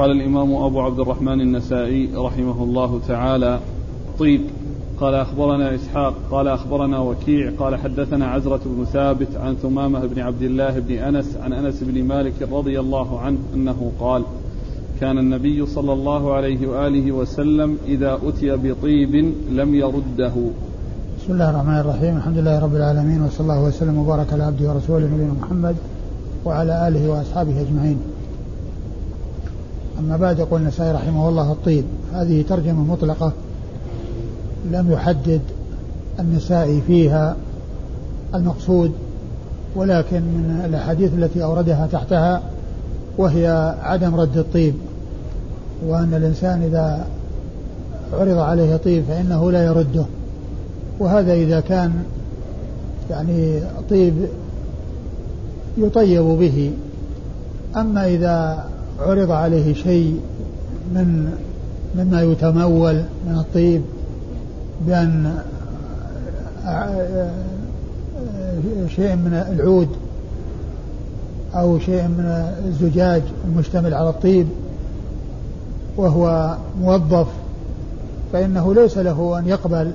قال الإمام أبو عبد الرحمن النسائي رحمه الله تعالى طيب قال أخبرنا إسحاق قال أخبرنا وكيع قال حدثنا عزرة بن ثابت عن ثمامة بن عبد الله بن أنس عن أنس بن مالك رضي الله عنه أنه قال كان النبي صلى الله عليه وآله وسلم إذا أتي بطيب لم يرده. بسم الله الرحمن الرحيم الحمد لله رب العالمين وصلى الله وسلم وبارك على عبده ورسوله نبينا محمد وعلى آله وأصحابه أجمعين. أما بعد يقول النسائي رحمه الله الطيب. هذه ترجمة مطلقة لم يحدد النسائي فيها المقصود ولكن من الأحاديث التي أوردها تحتها وهي عدم رد الطيب. وأن الإنسان إذا عرض عليه طيب فإنه لا يرده. وهذا إذا كان يعني طيب يطيب به. أما إذا عرض عليه شيء من مما يتمول من الطيب بأن شيء من العود أو شيء من الزجاج المشتمل على الطيب وهو موظف فإنه ليس له أن يقبل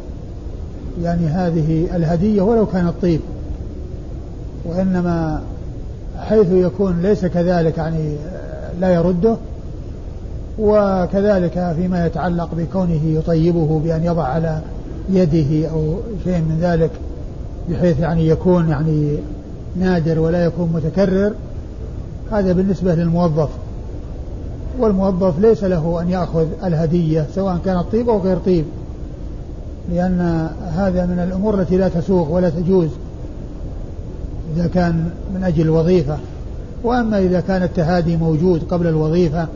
يعني هذه الهدية ولو كانت طيب وإنما حيث يكون ليس كذلك يعني لا يرده وكذلك فيما يتعلق بكونه يطيبه بأن يضع على يده أو شيء من ذلك بحيث يعني يكون يعني نادر ولا يكون متكرر هذا بالنسبة للموظف. والموظف ليس له أن يأخذ الهدية سواء كانت طيب أو غير طيب لأن هذا من الأمور التي لا تسوق ولا تجوز إذا كان من أجل الوظيفة. وأما إذا كان التهادي موجود قبل الوظيفة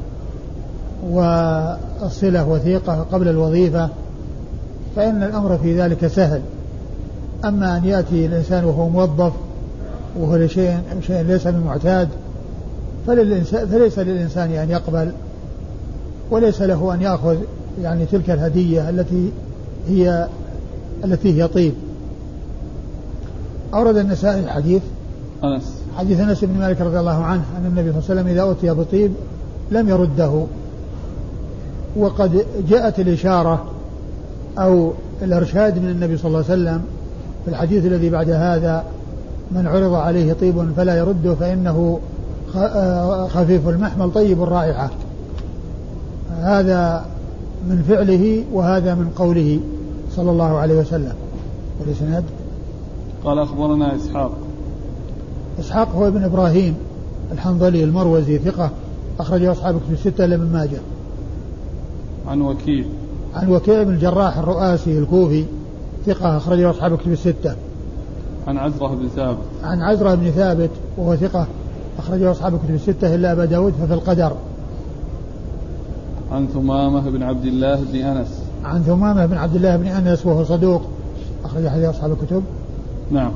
والصلة وثيقة قبل الوظيفة فإن الأمر في ذلك سهل. أما أن يأتي الإنسان وهو موظف وهو لشيء شيء ليس بالمعتاد فليس للإنسان أن يقبل وليس له أن يأخذ يعني تلك الهدية التي هي التي هي طيب. أورد النسائي حديث أنس. حديث أنس بن مالك رضي الله عنه أن النبي صلى الله عليه وسلم إذا أتي بطيب لم يرده. وقد جاءت الإشارة أو الإرشاد من النبي صلى الله عليه وسلم في الحديث الذي بعد هذا من عرض عليه طيب فلا يرده فإنه خفيف المحمل طيب الرائحة. هذا من فعله وهذا من قوله صلى الله عليه وسلم. والإسناد؟ قال أخبرنا إسحاق. إسحاق هو ابن إبراهيم الحنظلي المروزي ثقة أخرجه أصحاب كتب الستة إلا من ماجه. عن وكيل. عن وكيع بن الجراح الرؤاسي الكوفي ثقة أخرجه أصحاب كتب الستة. عن عزرة بن ثابت. عن عزرة بن ثابت وهو ثقة أخرجه أصحاب كتب الستة إلا أبا داود ففي القدر. عن ثمامة بن عبد الله بن أنس. عن ثمامة بن عبد الله بن أنس وهو صدوق أخرج حديث أصحاب الكتب. نعم.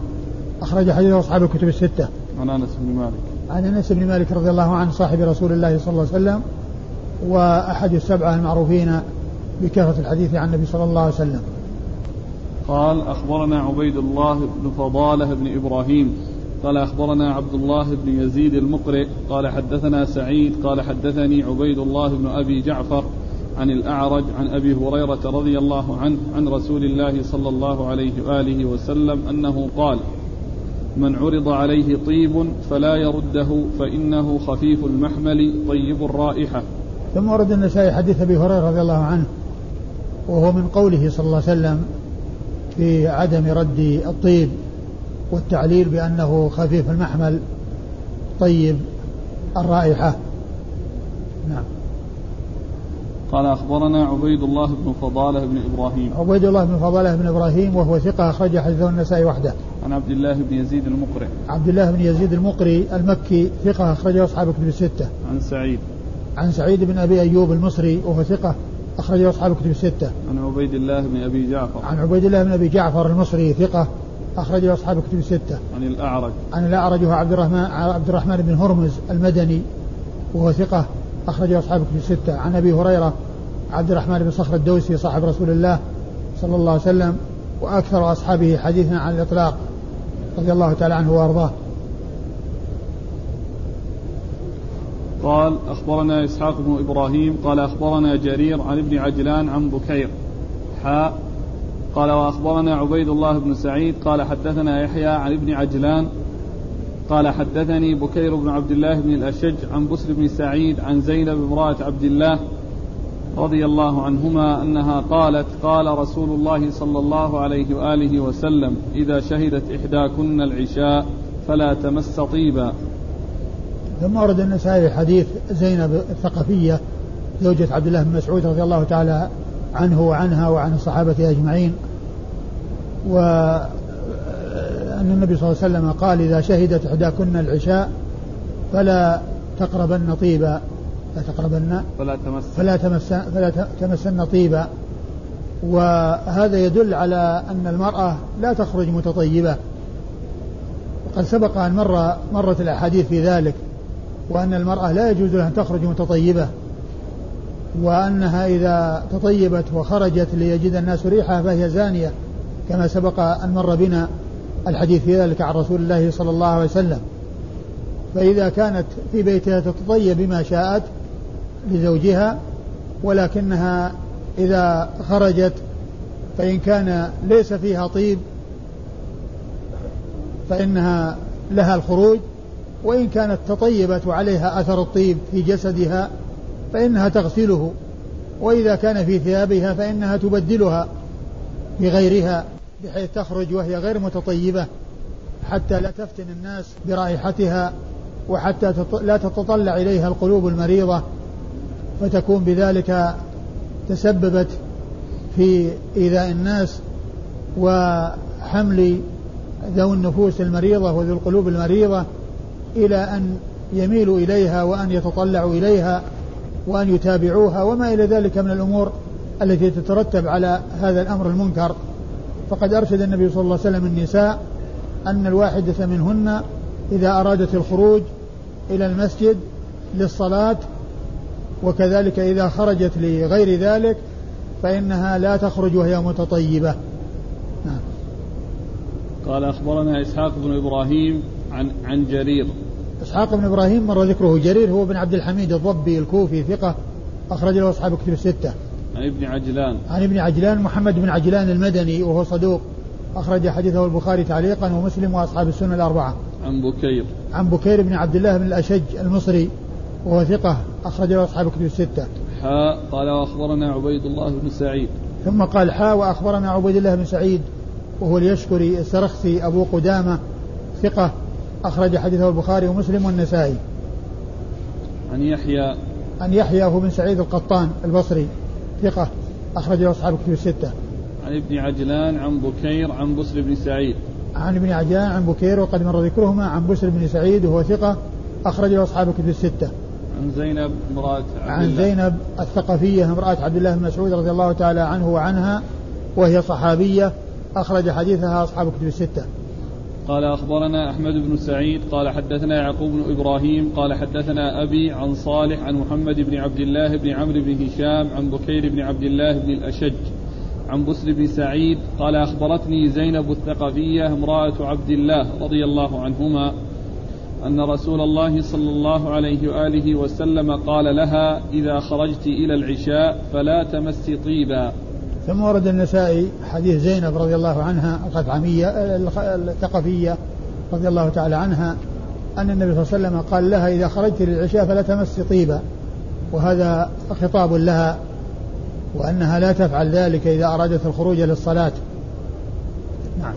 أخرج حديث أصحاب الكتب الستة. عن أنس بن مالك. عن أنس بن مالك رضي الله عنه صاحب رسول الله صلى الله عليه وسلم وأحد السبعة المعروفين بكثرة الحديث عن النبي صلى الله عليه وسلم. قال أخبرنا عبيد الله بن فضالة بن إبراهيم. قال أخبرنا عبد الله بن يزيد المقرئ. قال حدثنا سعيد. قال حدثني عبيد الله بن أبي جعفر عن الأعرج عن أبي هريرة رضي الله عنه عن رسول الله صلى الله عليه وآله وسلم أنه قال من عرض عليه طيب فلا يرده فإنه خفيف المحمل طيب الرائحة. ثم ورد النسائي حديث أبي هريرة رضي الله عنه وهو من قوله صلى الله عليه وسلم في عدم رد الطيب والتعليل بأنه خفيف المحمل طيب الرائحة. نعم. قال أخبرنا عبيد الله بن فضالة بن إبراهيم. عبيد الله بن فضالة بن إبراهيم وهو ثقة أخرج حديثه النسائي وحده. عن عبد الله بن يزيد المقرئ. عبد الله بن يزيد المقري المكي ثقة أخرجه أصحاب كتب الستة. عن سعيد. عن سعيد بن أبي أيوب المصري وهو ثقة أخرجه أصحاب كتب الستة. عن عبيد الله بن أبي جعفر. عن عبيد الله بن أبي جعفر المصري ثقة أخرجه أصحاب كتب الستة. عن الأعرج. عن الأعرج وهو عبد الرحمن عبد الرحمن بن هرمز المدني وهو ثقة أخرجه أصحاب كتب الستة عن أبي هريرة عبد الرحمن بن صخر الدوسي صاحب رسول الله صلى الله عليه وسلم وأكثر أصحابه حديثا عن الإطلاق رضي الله تعالى عنه وأرضاه. قال أخبرنا إسحاق بن إبراهيم قال أخبرنا جرير عن ابن عجلان عن بكير حاء قال وأخبرنا عبيد الله بن سعيد قال حدثنا يحيى عن ابن عجلان قال حدثني بكير بن عبد الله بن الأشج عن بسر بن سعيد عن زينب امرأة عبد الله رضي الله عنهما أنها قالت قال رسول الله صلى الله عليه وآله وسلم إذا شهدت إحداكن العشاء فلا تمس طيبا. ثم ورد النسائي حديث زينب الثقفية زوجة عبد الله بن مسعود رضي الله تعالى عنه وعنها وعن الصحابة أجمعين. و أن النبي صلى الله عليه وسلم قال إذا شهدت إحداكن العشاء فلا تقربن طيبا. لا تقربن. فلا تمس. فلا تمس فلا تمسن طيبا. وهذا يدل على أن المرأة لا تخرج متطيبة. وقد سبق أن مر مرت الأحاديث في ذلك وأن المرأة لا يجوز لها أن تخرج متطيبة. وأنها إذا تطيبت وخرجت ليجد الناس ريحها فهي زانية كما سبق أن مر بنا. الحديث في ذلك عن رسول الله صلى الله عليه وسلم. فإذا كانت في بيتها تتطيب بما شاءت لزوجها ولكنها إذا خرجت فإن كان ليس فيها طيب فإنها لها الخروج وإن كانت تطيبت وعليها أثر الطيب في جسدها فإنها تغسله وإذا كان في ثيابها فإنها تبدلها بغيرها. بحيث تخرج وهي غير متطيبة حتى لا تفتن الناس برائحتها وحتى لا تتطلع إليها القلوب المريضة فتكون بذلك تسببت في إيذاء الناس وحمل ذوي النفوس المريضة وذوي القلوب المريضة إلى أن يميلوا إليها وأن يتطلعوا إليها وأن يتابعوها وما إلى ذلك من الأمور التي تترتب على هذا الأمر المنكر. فقد أرشد النبي صلى الله عليه وسلم النساء أن الواحدة منهن إذا أرادت الخروج إلى المسجد للصلاة وكذلك إذا خرجت لغير ذلك فإنها لا تخرج وهي متطيبة. نعم. قال أخبرنا إسحاق بن إبراهيم عن عن جرير. إسحاق بن إبراهيم مر ذكره جرير هو بن عبد الحميد الضبي الكوفي ثقة أخرج له أصحاب كتب الستة. عن ابن عجلان. عن ابن عجلان محمد بن عجلان المدني وهو صدوق. أخرج حديثه البخاري تعليقا ومسلم وأصحاب السنة الأربعة. عن بكير. عن بكير بن عبد الله بن الأشج المصري وهو ثقة. أخرج له أصحاب كتب الستة. حاء قال وأخبرنا عبيد الله بن سعيد. ثم قال حاء وأخبرنا عبيد الله بن سعيد وهو اليشكري السرخسي أبو قدامة ثقة. أخرج حديثه البخاري ومسلم والنسائي. عن يحيى. عن يحيى هو بن سعيد القطان البصري. ثقة. أخرج له أصحاب كتب الستة. عن ابن عجلان عن بكير عن بسر بن سعيد. عن ابن عجلان عن بكير وقد مر ذكرهما عن بسر بن سعيد وهو ثقة. أخرج له أصحاب كتب الستة. عن زينب امرأة عبد عن الله. زينب الثقفية امرأة عبد الله بن مسعود رضي الله تعالى عنه وعنها وهي صحابية. أخرج حديثها أصحاب كتب الستة. قال أخبرنا أحمد بن سعيد قال حدثنا يعقوب بن إبراهيم قال حدثنا أبي عن صالح عن محمد بن عبد الله بن عمرو بن هشام عن بكير بن عبد الله بن الأشج عن بسر بن سعيد قال أخبرتني زينب الثقفية امرأة عبد الله رضي الله عنهما أن رسول الله صلى الله عليه وآله وسلم قال لها إذا خرجت إلى العشاء فلا تمس طيبا ثم ورد النسائي حديث زينب رضي الله عنها الخثعمية الثقفية رضي الله تعالى عنها أن النبي صلى الله عليه وسلم قال لها إذا خرجت للعشاء فلا تمس طيبا. وهذا خطاب لها وأنها لا تفعل ذلك إذا أرادت الخروج للصلاة. نعم.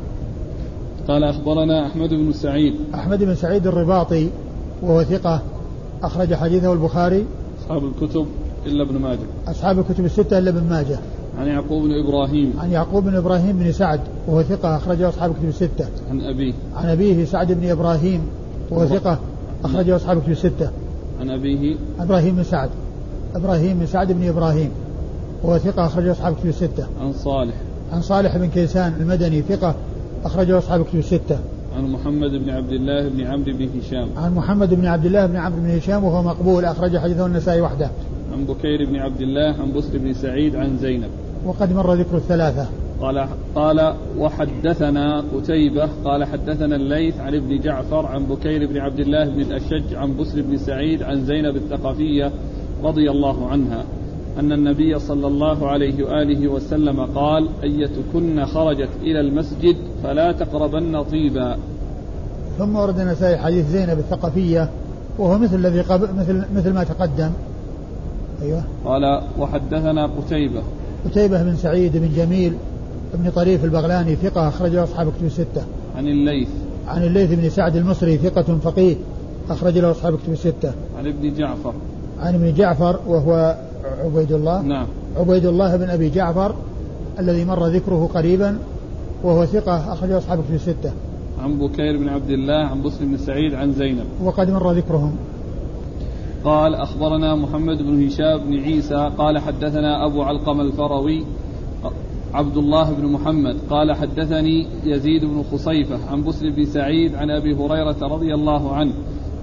قال أخبرنا أحمد بن سعيد. أحمد بن سعيد الرباطي وهو ثقة أخرج حديثه البخاري. أصحاب الكتب إلا ابن ماجه. أصحاب الكتب الستة إلا ابن ماجه. عن يعقوب بن إبراهيم. عن يعقوب بن إبراهيم بن سعد وهو ثقة أخرجه أصحاب الكتب الستة. عن أبيه. عن أبيه سعد بن إبراهيم وهو ثقة أخرجه أصحاب الكتب الستة. عن أبيه. إبراهيم بن سعد. إبراهيم بن سعد بن إبراهيم وهو ثقة أخرجه أصحاب الكتب الستة. عن صالح. عن صالح بن كيسان المدني ثقة أخرجه أصحاب الكتب الستة. عن محمد بن عبد الله بن عمرو بن هشام. عن محمد بن عبد الله بن عمرو بن هشام وهو مقبول أخرج حديثه النسائي وحده. عن بكير بن عبد الله عن بسر بن سعيد عن زينب. وقد مر ذكر الثلاثة. قال قال وحدثنا قتيبة قال حدثنا الليث عن ابن جعفر عن بكير بن عبد الله بن الأشج عن بسر بن سعيد عن زينب الثقفية رضي الله عنها أن النبي صلى الله عليه وآله وسلم قال أيتكن خرجت إلى المسجد فلا تقربن طيبا. ثم ورد النسائي حديث زينب الثقفية وهو مثل الذي قبل مثل مثل ما تقدم. أيوه. قال وحدثنا قتيبة. قتيبة بن سعيد بن جميل بن طريف البغلاني ثقة أخرج أصحاب كتب الستة. عن الليث. عن الليث بن سعد المصري ثقة فقيه أخرج له أصحاب كتب الستة. عن ابن جعفر. عن ابن جعفر وهو عبيد الله. نعم. عبيد الله بن أبي جعفر الذي مر ذكره قريبا وهو ثقة أخرج أصحاب كتب الستة. عن بكير بن عبد الله عن مسلم بن سعيد عن زينب. وقد مر ذكرهم. قال أخبرنا محمد بن هشام بن عيسى قال حدثنا أبو علقم الفروي عبد الله بن محمد قال حدثني يزيد بن خصيفة عن بسر بن سعيد عن أبي هريرة رضي الله عنه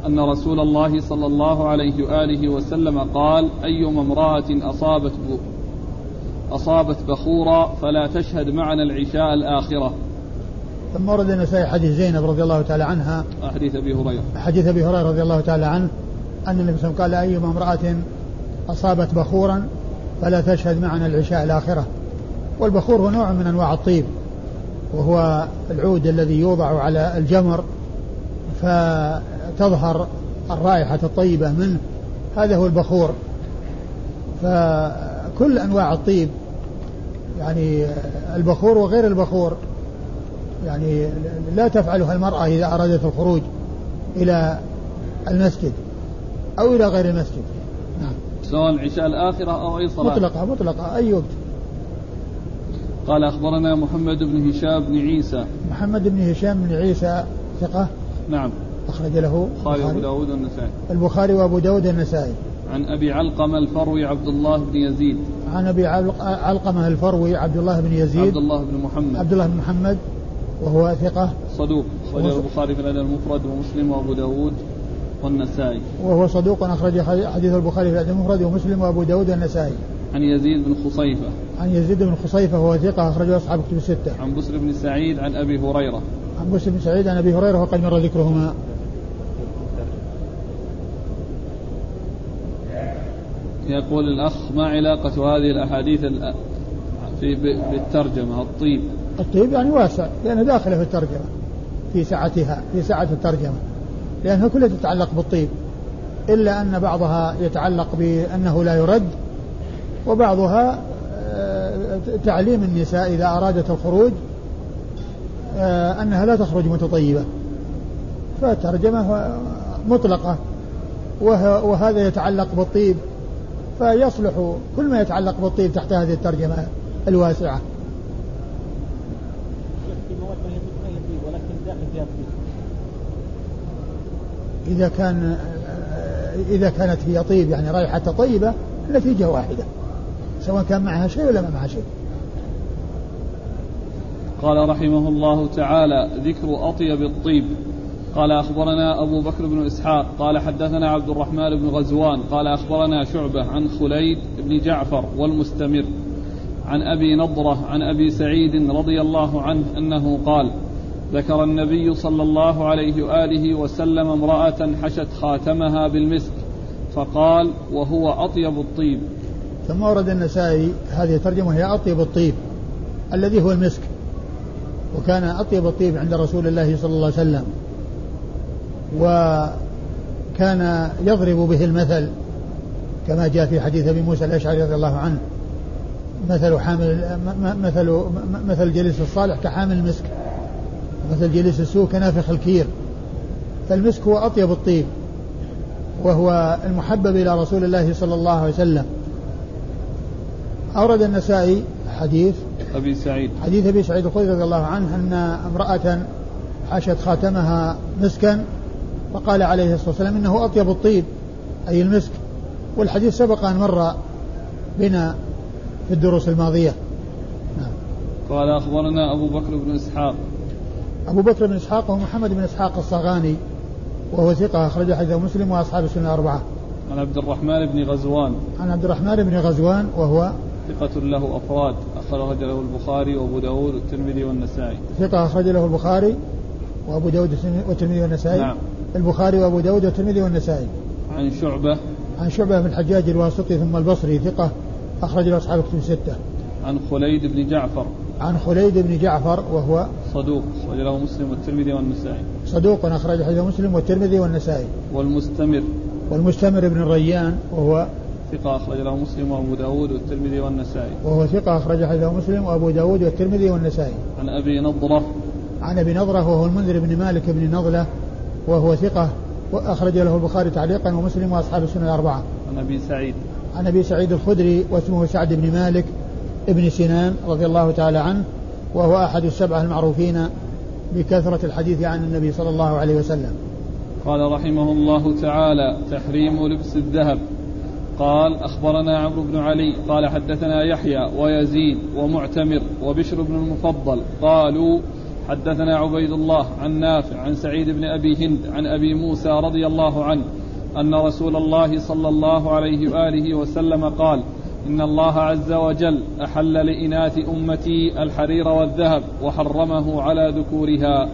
أن رسول الله صلى الله عليه وآله وسلم قال أيما امرأة أصابت أصابت بخورا فلا تشهد معنا العشاء الآخرة. ثم ورد النسائي حديث زينب رضي الله تعالى عنها حديث أبي هريرة. حديث أبي هريرة رضي الله تعالى عنه أن النبي صلى الله عليه وسلم قال أيما امرأة أصابت بخورا فلا تشهد معنا العشاء الآخرة. والبخور هو نوع من أنواع الطيب وهو العود الذي يوضع على الجمر فتظهر الرائحة الطيبة منه. هذا هو البخور. فكل أنواع الطيب يعني البخور وغير البخور يعني لا تفعلها المرأة إذا أرادت الخروج إلى المسجد. أو إلى غير المسجد. نعم. سواء عشاء الآخرة أو أي صلاة. مطلقة مطلقة أي وقت. قال أخبرنا محمد بن هشام بن عيسى. محمد بن هشام بن عيسى ثقة؟ نعم. أخرج له البخاري. وأبو داود والنسائي. البخاري وأبو داود النسائي عن أبي علقمة الفروي عبد الله بن يزيد. عن أبي علقمة الفروي عبد الله بن يزيد. عبد الله بن محمد. عبد الله بن محمد وهو ثقة. صدوق. أخرجه البخاري في الأدب المفرد ومسلم وأبو داود. والنسائي وهو صدوق أخرج حديث البخاري في الأدب المفرد ومسلم وأبو داود والنسائي عن يزيد بن خصيفة عن يزيد بن خصيفة وهو ثقة أخرجه أصحاب كتب الستة. عن بسر بن سعيد عن أبي هريرة. عن بسر بن سعيد عن أبي هريرة وقد مر ذكرهما. يقول الأخ ما علاقة هذه الأحاديث في بالترجمة الطيب؟ الطيب يعني واسع لأنه داخله في الترجمة في سعتها في سعة الترجمة لأنها كلها تتعلق بالطيب إلا أن بعضها يتعلق بأنه لا يرد وبعضها آه، تعليم النساء إذا أرادت الخروج آه، أنها لا تخرج متطيبة. فالترجمة مطلقة وهذا يتعلق بالطيب فيصلح كل ما يتعلق بالطيب تحت هذه الترجمة الواسعة. إذا كان إذا كانت هي طيب يعني رائحة طيبة النتيجة واحدة سواء كان معها شيء ولا ما معها شيء. قال رحمه الله تعالى ذكر أطيب الطيب. قال أخبرنا أبو بكر بن إسحاق. قال حدثنا عبد الرحمن بن غزوان. قال أخبرنا شعبة عن خليد بن جعفر والمستمر. عن أبي نضرة عن أبي سعيد رضي الله عنه أنه قال ذكر النبي صلى الله عليه وآله وسلم امرأة حشت خاتمها بالمسك فقال وهو أطيب الطيب. ثم ورد النسائي هذه الترجمة هي أطيب الطيب الذي هو المسك وكان أطيب الطيب عند رسول الله صلى الله عليه وسلم وكان يضرب به المثل كما جاء في حديث أبي موسى الأشعري رضي الله عنه مثل حامل مثل مثل جليس الصالح كحامل المسك. مثل جليس السوء كنافخ الكير. فالمسك هو أطيب الطيب وهو المحبب إلى رسول الله صلى الله عليه وسلم. أورد النسائي حديث أبي سعيد. حديث أبي سعيد الخدري رضي الله عنه أن امرأة حشت خاتمها مسكا فقال عليه الصلاة والسلام إنه أطيب الطيب أي المسك. والحديث سبق أن مر بنا في الدروس الماضية. نعم. قال أخبرنا أبو بكر بن إسحاق. أبو بكر بن إسحاق هو محمد بن إسحاق الصغاني وهو ثقة أخرج حديث مسلم وأصحاب السنة الأربعة. عن عبد الرحمن بن غزوان. عن عبد الرحمن بن غزوان وهو ثقة له أفراد أخرج له البخاري وأبو داود والترمذي والنسائي. ثقة أخرج له البخاري وأبو داود والترمذي والنسائي. نعم. البخاري وأبو داود والترمذي والنسائي. عن شعبة. عن شعبة بن الحجاج الواسطي ثم البصري ثقة أخرج له أصحاب كتب الستة عن خليد بن جعفر. عن خليد بن جعفر وهو صدوق أخرج له مسلم والترمذي والنسائي. صدوق أخرج حديث مسلم والترمذي والنسائي. والمستمر. والمستمر بن الريان وهو ثقة أخرج له مسلم وأبو داود والترمذي والنسائي. وهو ثقة أخرج حديث مسلم وأبو داود والترمذي والنسائي. عن أبي نضرة. عن أبي نضرة وهو المنذر بن مالك بن نضلة وهو ثقة وأخرج له البخاري تعليقا ومسلم وأصحاب السنة الأربعة. عن أبي سعيد. عن أبي سعيد الخدري واسمه سعد بن مالك ابن سنان رضي الله تعالى عنه وهو أحد السبعة المعروفين بكثرة الحديث عن النبي صلى الله عليه وسلم. قال رحمه الله تعالى تحريم لبس الذهب. قال أخبرنا عمرو بن علي قال حدثنا يحيى ويزيد ومعتمر وبشر بن المفضل. قالوا حدثنا عبيد الله عن نافع عن سعيد بن أبي هند عن أبي موسى رضي الله عنه أن رسول الله صلى الله عليه وآله وسلم قال إن الله عز وجل أحل لإناث أمتي الحرير والذهب وحرمه على ذكورها.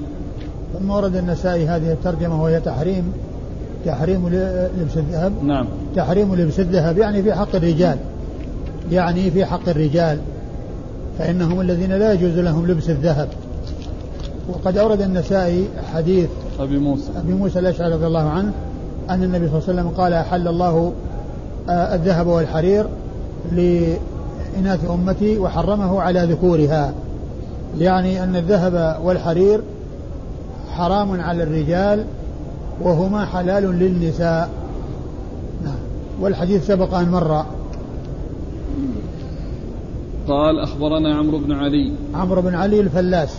ثم ورد النسائي هذه الترجمة وهي تحريم تحريم لبس الذهب. نعم. تحريم لبس الذهب يعني في حق الرجال. يعني في حق الرجال. فإنهم الذين لا يجوز لهم لبس الذهب. وقد أورد النسائي حديث أبي موسى. أبي موسى الأشعري رضي الله عنه أن النبي صلى الله عليه وسلم قال أحل الله آه، الذهب والحرير. لإناث أمتي وحرمه على ذكورها. يعني أن الذهب والحرير حرام على الرجال وهما حلال للنساء. نعم. والحديث سبق أن مر. قال أخبرنا عمرو بن علي. عمرو بن علي الفلاس.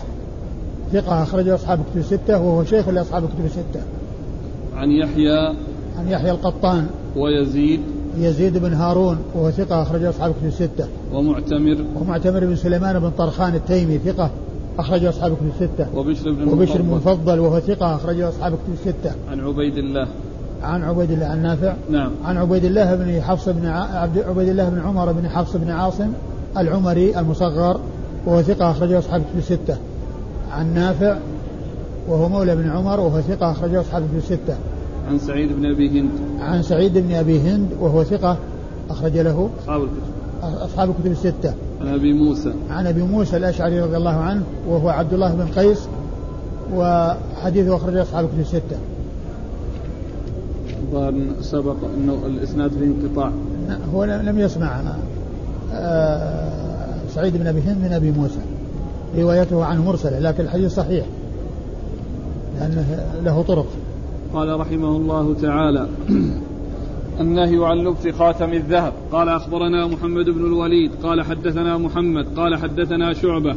ثقة أخرجه أصحاب كتب الستة وهو شيخ لأصحاب كتب الستة. عن يحيى عن يحيى القطان. ويزيد يزيد بن هارون وهو ثقة أخرجه أصحاب كتب الستة. ومعتمر. ومعتمر بن سليمان بن طرخان التيمي ثقة أخرجه أصحاب كتب الستة. وبشر بن وبشر بن مفضل وهو ثقة أخرجه أصحاب كتب الستة. عن عبيد الله. عن عبيد الله عن نافع. نعم. عن عبيد الله بن حفص بن عبد عبيد الله بن عمر بن حفص بن عاصم العمري المصغر وهو ثقة أخرجه أصحاب كتب الستة. عن نافع وهو مولى بن عمر وهو ثقة أخرجه أصحاب كتب الستة. عن سعيد بن أبي هند. عن سعيد بن أبي هند وهو ثقة أخرج له أصحاب الكتب. أصحاب الكتب الستة. عن أبي موسى. عن أبي موسى الأشعري رضي الله عنه وهو عبد الله بن قيس وحديثه أخرجه أصحاب الكتب الستة. الظاهر سبق أنه الإسناد في انقطاع. هو لم يسمع آه، سعيد بن أبي هند من أبي موسى. روايته عنه مرسلة لكن الحديث صحيح لأنه له طرق. قال رحمه الله تعالى. النهي عن لبس خاتم الذهب. قال أخبرنا محمد بن الوليد. قال حدثنا محمد. قال حدثنا شعبة.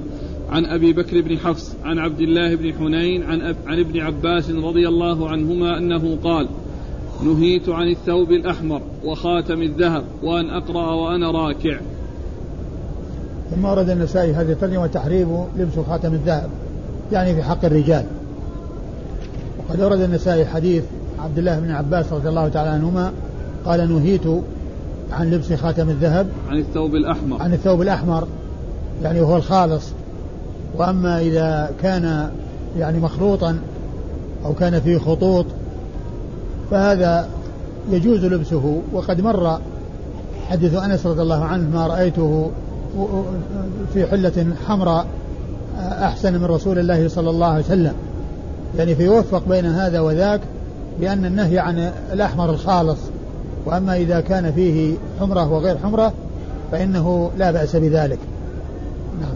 عن أبي بكر بن حفص. عن عبد الله بن حنين. عن, أب عن ابن عباس رضي الله عنهما أنه قال نهيت عن الثوب الأحمر وخاتم الذهب وأن أقرأ وأنا راكع. ثم ورد النسائي هذه الترجمة تحريم لبس خاتم الذهب يعني في حق الرجال. وقد ورد النسائي حديث عبد الله بن عباس رضي الله تعالى عنهما قال نهيت عن لبس خاتم الذهب عن الثوب الأحمر. عن الثوب الأحمر يعني هو الخالص. وأما إذا كان يعني مخروطا أو كان فيه خطوط فهذا يجوز لبسه. وقد مر حديث أنس رضي الله عنه ما رأيته في حلة حمراء أحسن من رسول الله صلى الله عليه وسلم. يعني فيوفق بين هذا وذاك بأن النهي عن الأحمر الخالص وأما إذا كان فيه حمرة وغير حمرة فإنه لا بأس بذلك. نعم.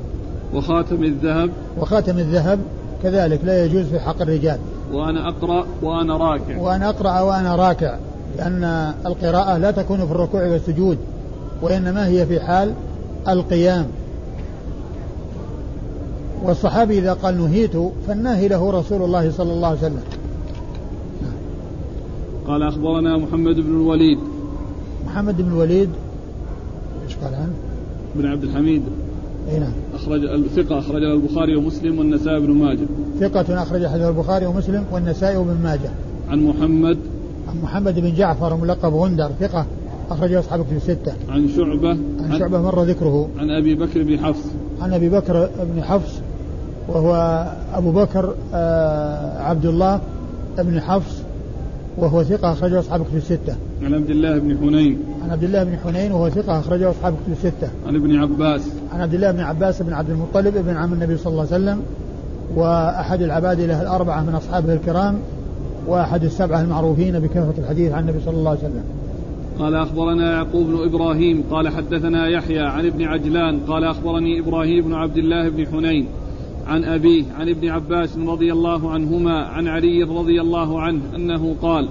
وخاتم الذهب؟ وخاتم الذهب كذلك لا يجوز في حق الرجال. وأنا أقرأ وأنا راكع. وأنا أقرأ وأنا راكع لأن القراءة لا تكون في الركوع والسجود وإنما هي في حال القيام. والصحابي إذا قال نهيت فالناهي له رسول الله صلى الله عليه وسلم. قال أخبرنا محمد بن الوليد. محمد بن الوليد. إيش قال عنه؟ بن عبد الحميد. إي نعم. أخرج الثقة أخرج البخاري ومسلم والنسائي بن ماجه. ثقة أخرج حديث البخاري ومسلم والنسائي وابن ماجه. عن محمد. عن محمد بن جعفر ملقب غندر ثقة أخرجه أصحاب كتب الستة. عن شعبة. عن شعبة مر ذكره. عن أبي بكر بن حفص. عن أبي بكر بن حفص. وهو أبو بكر آه عبد الله بن حفص وهو ثقة أخرجه أصحاب كتب الستة. عن عبد الله بن حنين. عن عبد الله بن حنين وهو ثقة أخرجه أصحاب كتب الستة. عن ابن عباس. عن عبد الله بن عباس بن عبد المطلب ابن عم النبي صلى الله عليه وسلم وأحد العباد له الأربعة من أصحابه الكرام وأحد السبعة المعروفين بكثرة الحديث عن النبي صلى الله عليه وسلم. قال أخبرنا يعقوب بن إبراهيم قال حدثنا يحيى عن ابن عجلان قال أخبرني إبراهيم بن عبد الله بن حنين عن أبيه عن ابن عباس رضي الله عنهما عن علي رضي الله عنه أنه قال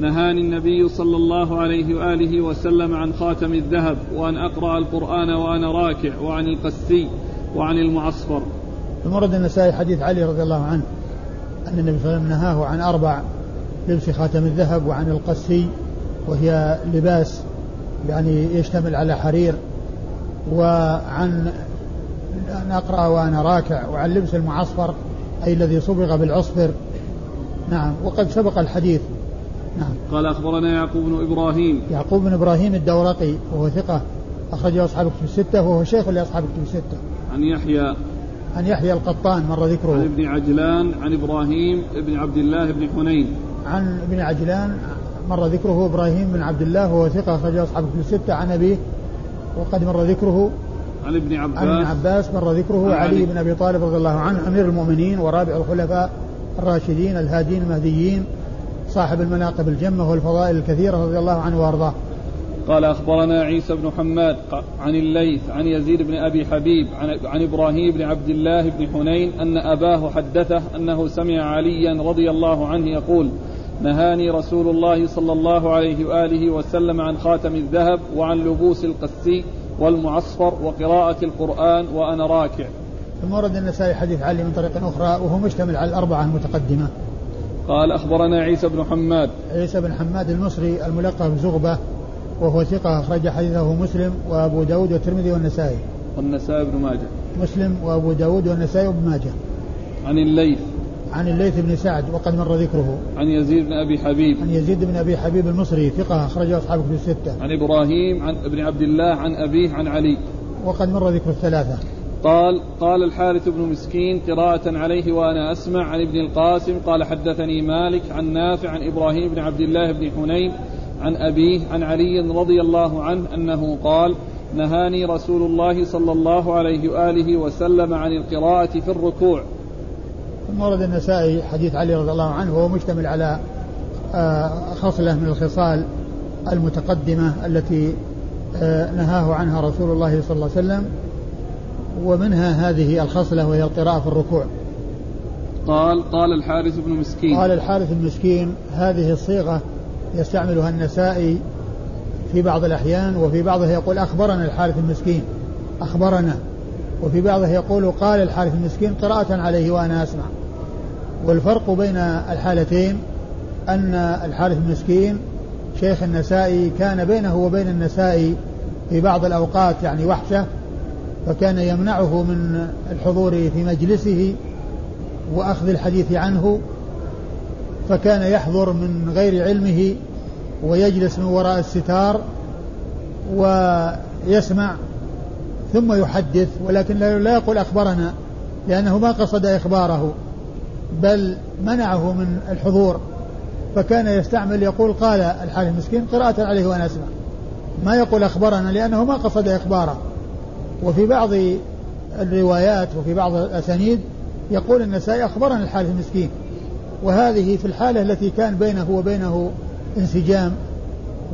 نهاني النبي صلى الله عليه وآله وسلم عن خاتم الذهب وأن أقرأ القرآن وأنا راكع وعن القسي وعن المعصفر. ثم ورد النسائي حديث علي رضي الله عنه أن النبي صلى الله عليه وسلم نهاه عن أربع لبس خاتم الذهب وعن القسي وهي لباس يعني يشتمل على حرير وعن أن أقرأ وأنا راكع وعن لبس المعصفر أي الذي صبغ بالعصفر. نعم وقد سبق الحديث. نعم. قال أخبرنا يعقوب بن إبراهيم. يعقوب بن إبراهيم الدورقي وهو ثقة أخرجه أصحاب كتب الستة وهو شيخ لأصحاب كتب الستة. عن يحيى. عن يحيى القطان مر ذكره. عن ابن عجلان عن إبراهيم بن عبد الله بن حنين. عن ابن عجلان مر ذكره إبراهيم بن عبد الله وهو ثقة أخرجه أصحاب الكتب الستة. عن أبيه وقد مر ذكره عن ابن عباس عن ابن عباس مر ذكره علي, علي بن أبي طالب رضي الله عنه أمير المؤمنين ورابع الخلفاء الراشدين الهادين المهديين صاحب المناقب الجمة والفضائل الكثيرة رضي الله عنه وأرضاه. قال أخبرنا عيسى بن حماد عن الليث عن يزيد بن أبي حبيب عن, عن إبراهيم بن عبد الله بن حنين أن أباه حدثه أنه سمع عليا رضي الله عنه يقول نهاني رسول الله صلى الله عليه وآله وسلم عن خاتم الذهب وعن لبوس القسي والمعصفر وقراءة القرآن وأنا راكع. ثم ورد النسائي حديث علي من طريق أخرى وهو مشتمل على الأربعة المتقدمة. قال أخبرنا عيسى بن حماد. عيسى بن حماد المصري الملقب بزغبة وهو ثقة أخرج حديثه مسلم وأبو داود والترمذي والنسائي. والنسائي بن ماجه. مسلم وأبو داود والنسائي وابن ماجه. عن الليث عن الليث بن سعد وقد مر ذكره. عن يزيد بن أبي حبيب. عن يزيد بن أبي حبيب المصري ثقة أخرجه أصحاب في الستة. عن إبراهيم عن ابن عبد الله عن أبيه عن علي. وقد مر ذكر الثلاثة. قال قال الحارث بن مسكين قراءة عليه وأنا أسمع عن ابن القاسم قال حدثني مالك عن نافع عن إبراهيم بن عبد الله بن حنين عن أبيه عن علي رضي الله عنه أنه قال نهاني رسول الله صلى الله عليه وآله وسلم عن القراءة في الركوع ثم ورد النسائي حديث علي رضي الله عنه وهو مشتمل على آه، خصلة من الخصال المتقدمة التي آه، نهاه عنها رسول الله صلى الله عليه وسلم ومنها هذه الخصلة وهي القراءة في الركوع. قال قال الحارث بن مسكين. قال الحارث المسكين هذه الصيغة يستعملها النسائي في بعض الأحيان وفي بعضها يقول أخبرنا الحارث المسكين أخبرنا. وفي بعضها يقول قال الحارث المسكين قراءة عليه وأنا أسمع. والفرق بين الحالتين أن الحارث المسكين شيخ النسائي كان بينه وبين النسائي في بعض الأوقات يعني وحشة فكان يمنعه من الحضور في مجلسه وأخذ الحديث عنه فكان يحضر من غير علمه ويجلس من وراء الستار ويسمع ثم يحدث ولكن لا يقول أخبرنا لأنه ما قصد إخباره. بل منعه من الحضور. فكان يستعمل يقول قال الحارث المسكين قراءة عليه وأنا أسمع. ما يقول أخبرنا لأنه ما قصد إخباره. وفي بعض الروايات وفي بعض الأسانيد يقول النسائي أخبرنا الحارث المسكين. وهذه في الحالة التي كان بينه وبينه انسجام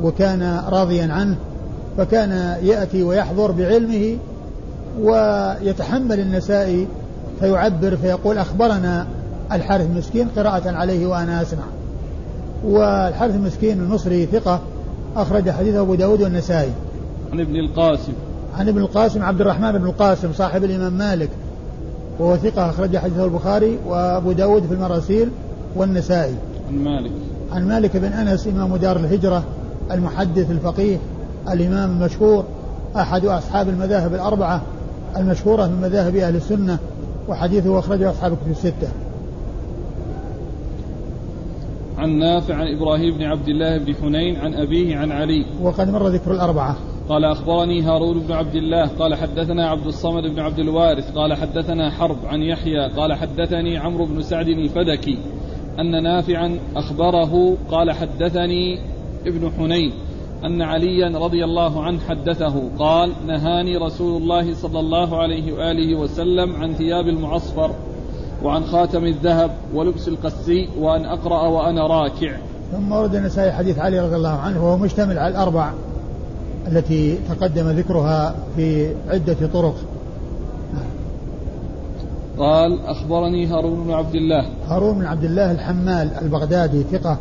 وكان راضيا عنه فكان يأتي ويحضر بعلمه ويتحمل النسائي فيعبر فيقول أخبرنا الحارث المسكين قراءة عليه وأنا أسمع. والحارث المسكين المصري ثقة أخرج حديثه أبو داود والنسائي. عن ابن القاسم. عن ابن القاسم عبد الرحمن بن القاسم صاحب الإمام مالك. وهو ثقة أخرج حديثه البخاري وأبو داود في المراسيل والنسائي. عن مالك. عن مالك بن أنس إمام دار الهجرة المحدث الفقيه الإمام المشهور أحد أصحاب المذاهب الأربعة المشهورة من مذاهب أهل السنة وحديثه أخرجه أصحاب الكتب الستة. عن نافع عن إبراهيم بن عبد الله بن حنين عن أبيه عن علي. وقد مر ذكر الأربعة. قال أخبرني هارون بن عبد الله قال حدثنا عبد الصمد بن عبد الوارث قال حدثنا حرب عن يحيى قال حدثني عمرو بن سعد الفدكي أن نافعا أخبره قال حدثني ابن حنين أن عليا رضي الله عنه حدثه قال نهاني رسول الله صلى الله عليه وآله وسلم عن ثياب المعصفر. وعن خاتم الذهب ولبس القسي وأن أقرأ وأنا راكع. ثم ورد النسائي حديث علي رضي الله عنه وهو مشتمل على الأربع التي تقدم ذكرها في عدة طرق. قال أخبرني هارون بن عبد الله. هارون بن عبد الله الحمال البغدادي ثقة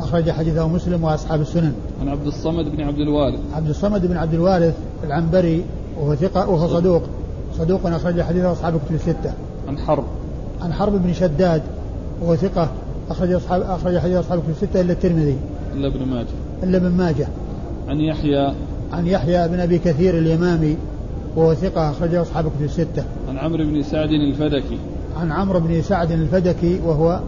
أخرج حديثه مسلم وأصحاب السنن. عن عبد الصمد بن عبد الوارث. عبد الصمد بن عبد الوارث العنبري وهو ثقة وهو صدوق. صدوق أخرج حديثه أصحاب الكتب الستة. عن حرب. عن حرب بن شداد وهو ثقة أخرج أصحاب أخرج حديث أصحاب الكتب الستة إلا الترمذي إلا ابن ماجه إلا ابن ماجه عن يحيى عن يحيى بن أبي كثير اليمامي وهو ثقة أخرجه أصحاب الكتب الستة. عن عمرو بن سعد الفدكي. عن عمرو بن سعد الفدكي وهو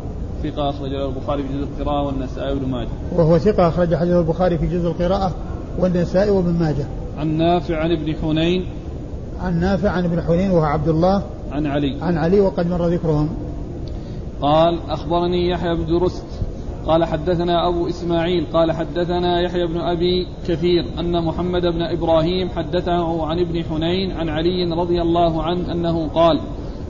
ثقة أخرج له البخاري في جزء القراءة والنسائي وابن ماجه. وهو ثقة أخرج حديث البخاري في جزء القراءة والنسائي وابن ماجه. عن نافع عن ابن حنين. عن نافع عن ابن حنين وهو عبد الله. عن علي. عن علي وقد مر ذكرهم. قال أخبرني يحيى بن درست قال حدثنا أبو إسماعيل قال حدثنا يحيى بن أبي كثير أن محمد بن إبراهيم حدثه عن ابن حنين عن علي رضي الله عنه أنه قال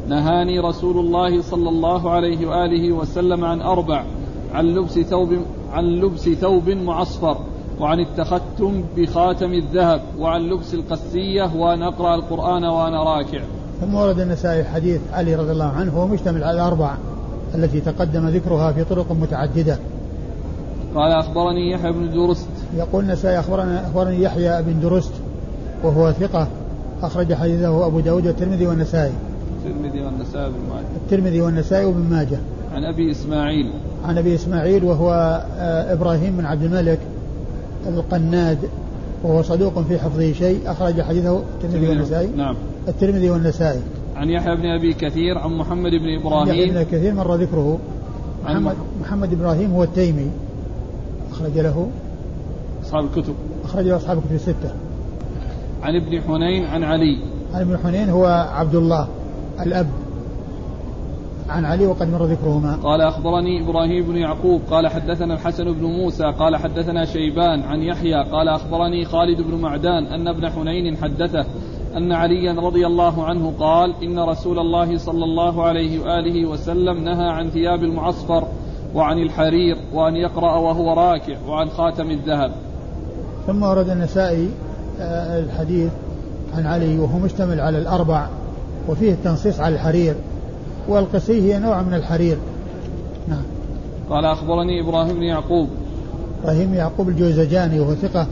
نهاني رسول الله صلى الله عليه وآله وسلم عن أربع عن لبس ثوب عن لبس ثوب معصفر وعن التختم بخاتم الذهب وعن لبس القسية وأن أقرأ القرآن وأنا راكع ثم ورد النسائي حديث علي رضي الله عنه هو مشتمل على أربع التي تقدم ذكرها في طرق متعددة. قال أخبرني يحيى بن درست. يقول النسائي أخبرنا أخبرني يحيى بن درست وهو ثقة أخرج حديثه أبو داود والترمذي والنسائي. الترمذي والنسائي بن ماجه. الترمذي والنسائي وابن ماجه. عن أبي إسماعيل. عن أبي إسماعيل وهو آه، إبراهيم بن عبد الملك القناد وهو صدوق في حفظه شيء أخرج حديثه الترمذي والنسائي. نعم. الترمذي والنسائي. عن يحيى بن أبي كثير عن محمد بن إبراهيم. يحيى بن كثير مر ذكره. محمد محمد إبراهيم هو التيمي. أخرج له. أصحاب الكتب. أخرج له أصحاب الكتب السته عن ابن حنين عن علي. عن ابن حنين هو عبد الله الأب. عن علي وقد مر ذكرهما. قال أخبرني إبراهيم بن يعقوب قال حدثنا الحسن بن موسى قال حدثنا شيبان عن يحيى قال أخبرني خالد بن معدان أن ابن حنين حدثه. أن عليا رضي الله عنه قال إن رسول الله صلى الله عليه وآله وسلم نهى عن ثياب المعصفر وعن الحرير وأن يقرأ وهو راكع وعن خاتم الذهب. ثم ورد النسائي آه، الحديث عن علي وهو مشتمل على الأربع وفيه التنصيص على الحرير والقسي هي نوع من الحرير. نعم. قال أخبرني إبراهيم بن يعقوب. إبراهيم يعقوب الجوزجاني وهو ثقة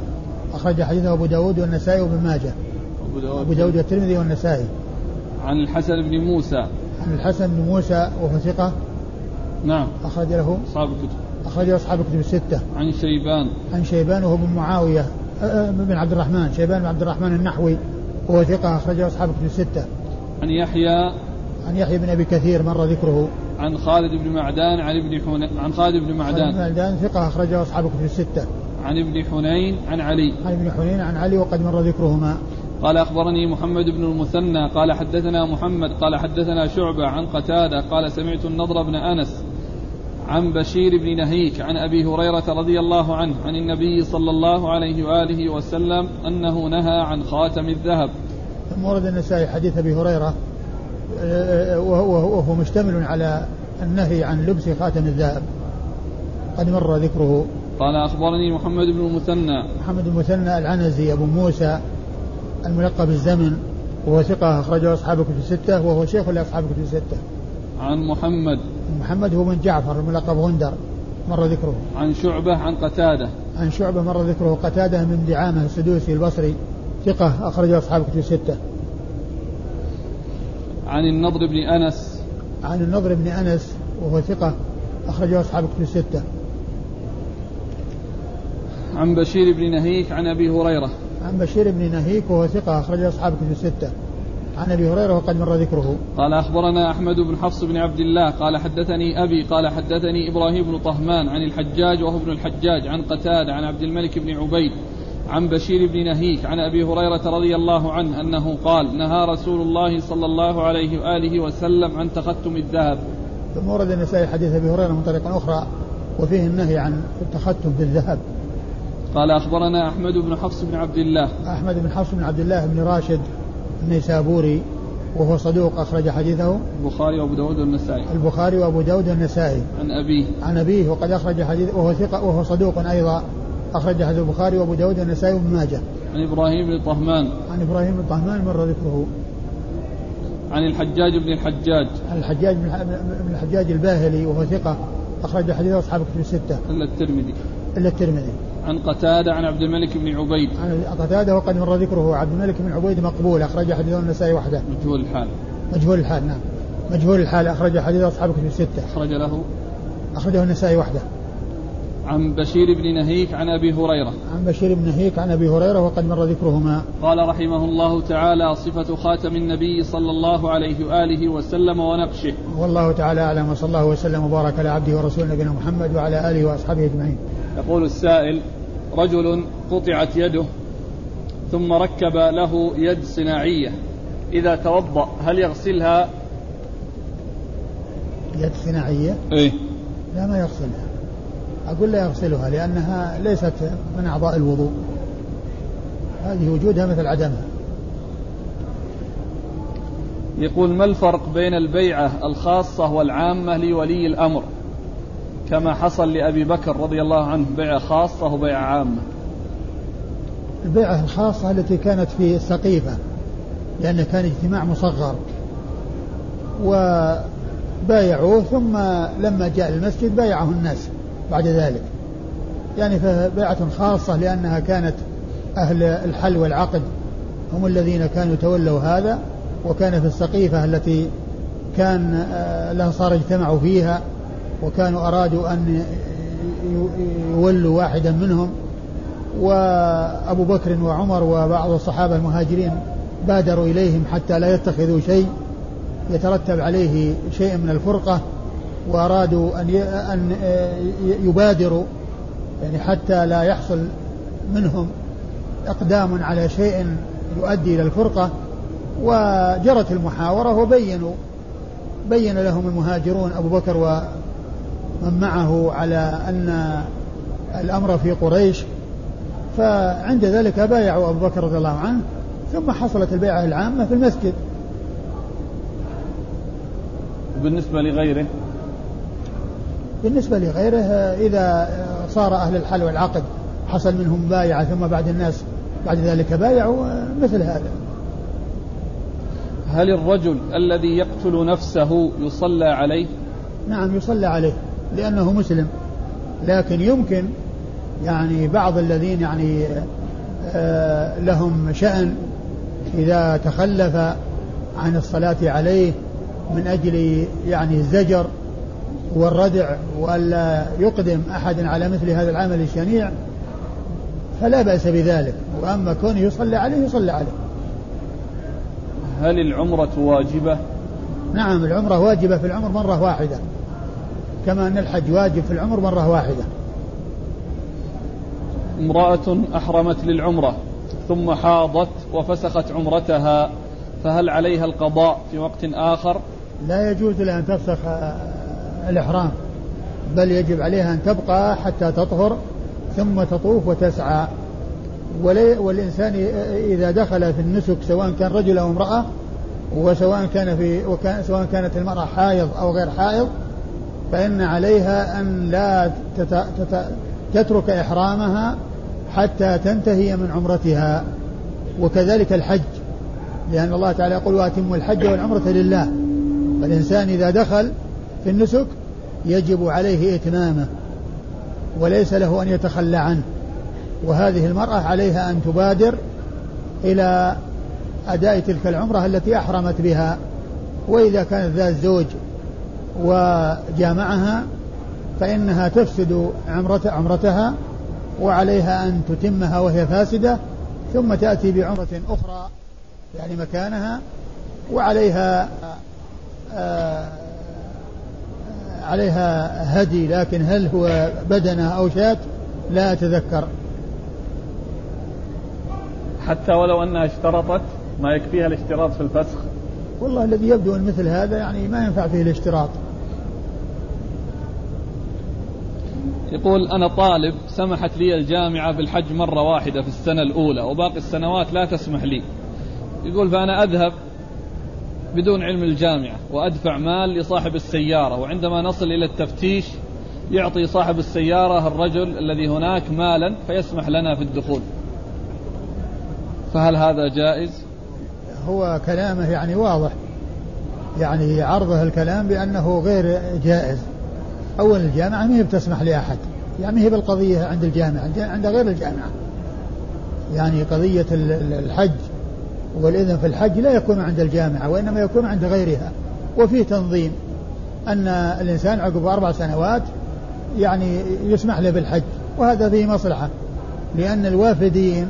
أخرج حديثه أبو داود والنسائي وابن ماجه. أبو داود. أبو داود والترمذي والنسائي. عن الحسن بن موسى. عن الحسن بن موسى وهو ثقة. نعم. أخرج له. أصحاب الكتب. أخرج أصحاب الكتب الستة. عن شيبان. عن شيبان وهو بن معاوية. بن عبد الرحمن. شيبان بن عبد الرحمن النحوي. وهو ثقة. أخرجه أصحاب الكتب الستة. عن يحيى. عن يحيى بن أبي كثير مر ذكره. عن خالد بن معدان. عن ابن حنين عن خالد بن معدان. خالد بن معدان. ثقة. أخرجه أصحاب الكتب الستة. عن ابن حنين. عن علي. عن ابن حنين. عن علي. وقد مر ذكرهما. قال أخبرني محمد بن المثنى قال حدثنا محمد قال حدثنا شعبة عن قتادة قال سمعت النضر بن أنس عن بشير بن نهيك عن أبي هريرة رضي الله عنه عن النبي صلى الله عليه وآله وسلم أنه نهى عن خاتم الذهب. ثم ورد النسائي حديث أبي هريرة وهو, مشتمل على النهي عن لبس خاتم الذهب. قد مر ذكره. قال أخبرني محمد بن المثنى. محمد بن المثنى العنزي أبو موسى الملقب بالزمن وهو ثقة أخرجه اصحاب الكتب الستة وهو شيخ لاصحاب الكتب الستة. عن محمد. محمد هو من جعفر الملقب غندر مر ذكره. عن شعبة عن قتادة. عن شعبة مر ذكره. قتادة من دعامة السدوسي البصري ثقة أخرجه أصحاب كتب الستة. عن النضر بن أنس. عن النضر بن أنس وهو ثقة أخرجه أصحاب كتب الستة. عن بشير بن نهيك عن أبي هريرة. عن بشير بن نهيك وهو ثقة أخرجه أصحاب كتب الستة عن أبي هريرة وقد مر ذكره. قال أخبرنا أحمد بن حفص بن عبد الله قال حدثني أبي قال حدثني إبراهيم بن طهمان عن الحجاج وهو ابن الحجاج عن قتاده عن عبد الملك بن عبيد عن بشير بن نهيك عن أبي هريرة رضي الله عنه أنه قال نهى رسول الله صلى الله عليه وآله وسلم عن تختم الذهب. ثم ورد النسائي حديث أبي هريرة من طريق أخرى وفيه النهي عن التختم بالذهب. قال أخبرنا أحمد بن حفص بن عبد الله. أحمد بن حفص بن عبد الله بن راشد النيسابوري وهو صدوق أخرج حديثه. البخاري وأبو داود والنسائي. البخاري وأبو داود والنسائي. عن أبيه. عن أبيه وقد أخرج حديث وهو ثقة وهو صدوق أيضا أخرج حديث البخاري وأبو داود والنسائي وابن ماجه. عن إبراهيم بن طهمان. عن إبراهيم بن طهمان مر ذكره عن الحجاج بن الحجاج. عن الحجاج بن الحجاج الباهلي وهو ثقة أخرج حديث أصحاب كتب الستة. إلا الترمذي. إلا الترمذي. عن قتادة عن عبد الملك بن عبيد عن قتادة وقد مر ذكره عبد الملك بن عبيد مقبول أخرج حديث النسائي وحده مجهول الحال مجهول الحال نعم مجهول الحال أخرج حديث أصحاب كتب الستة أخرج له أخرجه النسائي وحده عن بشير بن نهيك عن أبي هريرة. عن بشير بن نهيك عن أبي هريرة وقد مر ذكرهما. قال رحمه الله تعالى صفة خاتم النبي صلى الله عليه وآله وسلم ونقشه. والله تعالى أعلم وصلى الله وسلم وبارك على عبده ورسوله نبينا محمد وعلى آله وأصحابه أجمعين. يقول السائل رجل قطعت يده ثم ركب له يد صناعية إذا توضأ هل يغسلها؟ يد صناعية؟ إيه لا ما يغسلها. أقول لا يغسلها لأنها ليست من أعضاء الوضوء هذه وجودها مثل عدمها يقول ما الفرق بين البيعة الخاصة والعامة لولي الأمر كما حصل لأبي بكر رضي الله عنه بيعة خاصة وبيعة عامة. البيعة الخاصة التي كانت في السقيفة لأنه كان اجتماع مصغر. وبايعوه ثم لما جاء المسجد بايعه الناس بعد ذلك. يعني فبيعة خاصة لأنها كانت أهل الحل والعقد. هم الذين كانوا تولوا هذا وكان في السقيفة التي كان آه، الأنصار اجتمعوا فيها. وكانوا أرادوا أن يولوا واحدا منهم وأبو بكر وعمر وبعض الصحابة المهاجرين بادروا إليهم حتى لا يتخذوا شيء يترتب عليه شيء من الفرقة وأرادوا أن أن يبادروا يعني حتى لا يحصل منهم إقدام على شيء يؤدي إلى الفرقة. وجرت المحاورة وبينوا بين لهم المهاجرون أبو بكر ومن معه على أن الأمر في قريش فعند ذلك بايعوا أبو بكر رضي الله عنه ثم حصلت البيعة العامة في المسجد. بالنسبة لغيره؟ بالنسبة لغيره إذا صار أهل الحل والعقد حصل منهم بايعة ثم بعد الناس بعد ذلك بايعوا مثل هذا. هل الرجل الذي يقتل نفسه يصلى عليه؟ نعم يصلى عليه. لأنه مسلم. لكن يمكن يعني بعض الذين يعني آه، لهم شأن إذا تخلف عن الصلاة عليه من أجل يعني الزجر والردع وألا يقدم أحد على مثل هذا العمل الشنيع فلا بأس بذلك. وأما كونه يصلى عليه يصلى عليه. هل العمرة واجبة؟ نعم العمرة واجبة في العمر مرة واحدة. كما أن الحج واجب في العمر مرة واحدة امرأة أحرمت للعمرة ثم حاضت وفسخت عمرتها فهل عليها القضاء في وقت آخر؟ لا يجوز لها أن تفسخ الإحرام بل يجب عليها أن تبقى حتى تطهر ثم تطوف وتسعى والإنسان إذا دخل في النسك سواء كان رجل أو امرأة وسواء كان في وكان سواء كانت المرأة حائض أو غير حائض فإن عليها أن لا تت تت تترك إحرامها حتى تنتهي من عمرتها وكذلك الحج لأن الله تعالى يقول وأتموا الحج والعمرة لله. فالإنسان إذا دخل في النسك يجب عليه إتمامه وليس له أن يتخلى عنه. وهذه المرأة عليها أن تبادر إلى أداء تلك العمرة التي أحرمت بها. وإذا كانت ذات زوج وجامعها فإنها تفسد عمرة عمرتها وعليها أن تتمها وهي فاسدة ثم تأتي بعمرة أخرى يعني مكانها وعليها آه، عليها هدي لكن هل هو بدنة أو شاة؟ لا أتذكر. حتى ولو أنها اشترطت ما يكفيها الاشتراط في الفسخ؟ والله الذي يبدو أن مثل هذا يعني ما ينفع فيه الاشتراط. يقول أنا طالب سمحت لي الجامعة بالحج مرة واحدة في السنة الأولى وباقي السنوات لا تسمح لي. يقول فأنا أذهب بدون علم الجامعة وأدفع مال لصاحب السيارة وعندما نصل إلى التفتيش يعطي صاحب السيارة الرجل الذي هناك مالا فيسمح لنا في الدخول. فهل هذا جائز؟ هو كلامه يعني واضح يعني عرضه الكلام بأنه غير جائز. أول الجامعة ما هي بتسمح لأحد. يعني هي بالقضية عند الجامعة عند غير الجامعة. يعني قضية الحج. والإذن في الحج لا يكون عند الجامعة وإنما يكون عند غيرها. وفيه تنظيم أن الإنسان عقب أربع سنوات يعني يسمح له بالحج. وهذا فيه مصلحة. لأن الوافدين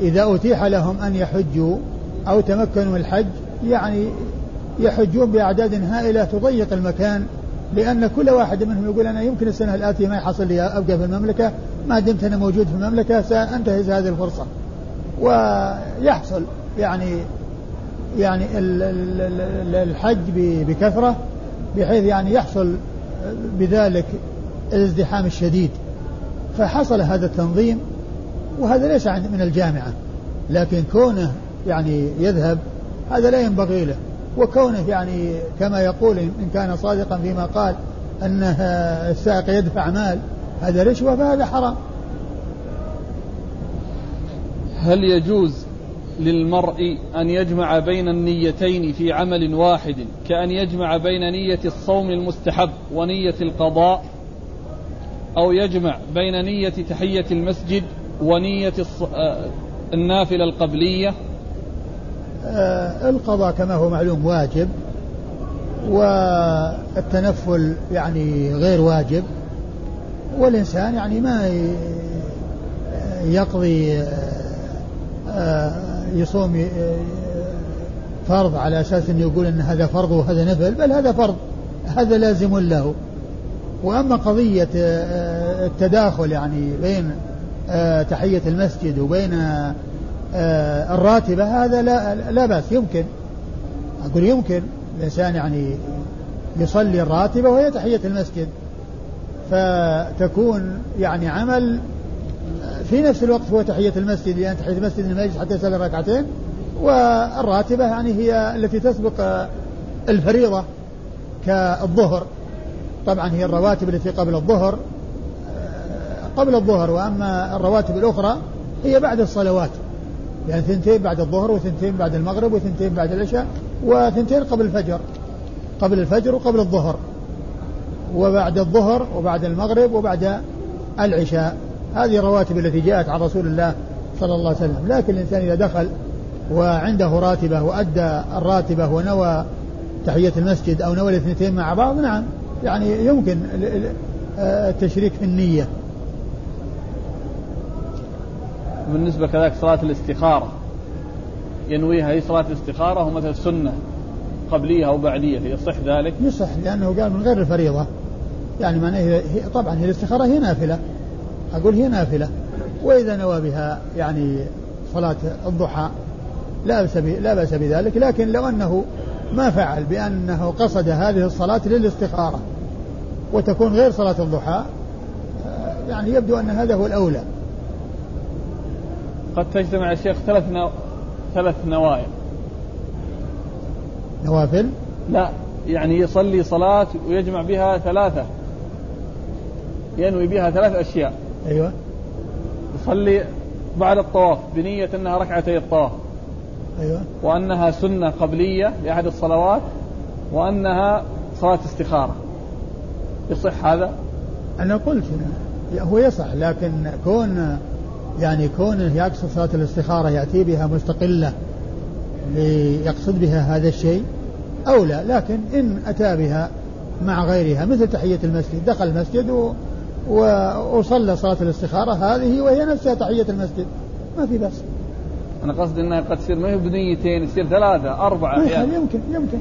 إذا أتيح لهم أن يحجوا أو تمكنوا من الحج يعني يحجون بأعداد هائلة تضيق المكان لأن كل واحد منهم يقول أنا يمكن السنة الآتية ما يحصل لي أبقى في المملكة ما دمت أنا موجود في المملكة سأنتهز هذه الفرصة. ويحصل يعني يعني الحج بكثرة بحيث يعني يحصل بذلك الازدحام الشديد. فحصل هذا التنظيم وهذا ليس من الجامعة لكن كونه يعني يذهب هذا لا ينبغي له. وكونه يعني كما يقول إن كان صادقا فيما قال أن السائق يدفع مال هذا رشوة فهذا حرام. هل يجوز للمرء أن يجمع بين النيتين في عمل واحد كأن يجمع بين نية الصوم المستحب ونية القضاء أو يجمع بين نية تحية المسجد ونية آه، النافلة القبلية؟ القضاء كما هو معلوم واجب والتنفل يعني غير واجب والإنسان يعني ما يقضي آه، يصوم فرض على أساس أنه يقول أن هذا فرض وهذا نفل بل هذا فرض هذا لازم له. وأما قضية آه، التداخل يعني بين تحية المسجد وبين آه، الراتبة هذا لا, لا بأس يمكن. أقول يمكن الإنسان يعني يصلي الراتبة وهي تحية المسجد. فتكون يعني عمل في نفس الوقت هو تحية المسجد لأن تحية المسجد يجلس حتى يصلي ركعتين. والراتبة يعني هي التي تسبق الفريضة كالظهر. طبعا هي الرواتب التي قبل الظهر آه، قبل الظهر. وأما الرواتب الأخرى هي بعد الصلوات. يعني ثنتين بعد الظهر وثنتين بعد المغرب وثنتين بعد العشاء وثنتين قبل الفجر. قبل الفجر وقبل الظهر. وبعد الظهر وبعد المغرب وبعد العشاء. هذه الرواتب التي جاءت عن رسول الله صلى الله عليه وسلم. لكن الإنسان إذا دخل وعنده راتبة وأدى الراتبة ونوى تحية المسجد أو نوى الاثنتين مع بعض نعم يعني يمكن التشريك في النية. بالنسبة كذلك صلاة الاستخارة. ينويها هي صلاة الاستخارة ومثل سنة قبلية أو بعدية يصح ذلك؟ يصح لأنه قال من غير الفريضة. يعني معناه هي طبعا هي الاستخارة هي نافلة. أقول هي نافلة. وإذا نوى بها يعني صلاة الضحى لا بأس لا بأس بذلك لكن لو أنه ما فعل بأنه قصد هذه الصلاة للاستخارة وتكون غير صلاة الضحى يعني يبدو أن هذا هو الأولى. قد تجتمع يا شيخ ثلاث نو... ثلاث نوايا نوافل؟ لا يعني يصلي صلاة ويجمع بها ثلاثة. ينوي بها ثلاث أشياء. أيوة. يصلي بعد الطواف بنية أنها ركعتي الطواف. أيوة. وأنها سنة قبلية لأحد الصلوات وأنها صلاة استخارة. يصح هذا؟ أنا قلت هو يصح لكن كون يعني كونه يقصد صلاة الاستخارة يأتي بها مستقلة ليقصد بها هذا الشيء أولى لكن إن أتى بها مع غيرها مثل تحية المسجد دخل المسجد و... وصلى صلاة الاستخارة هذه وهي نفسها تحية المسجد. ما في بس أنا قصدي انها قد تصير ما هي بنيتين تصير ثلاثة أربعة أحيانا يمكن يمكن.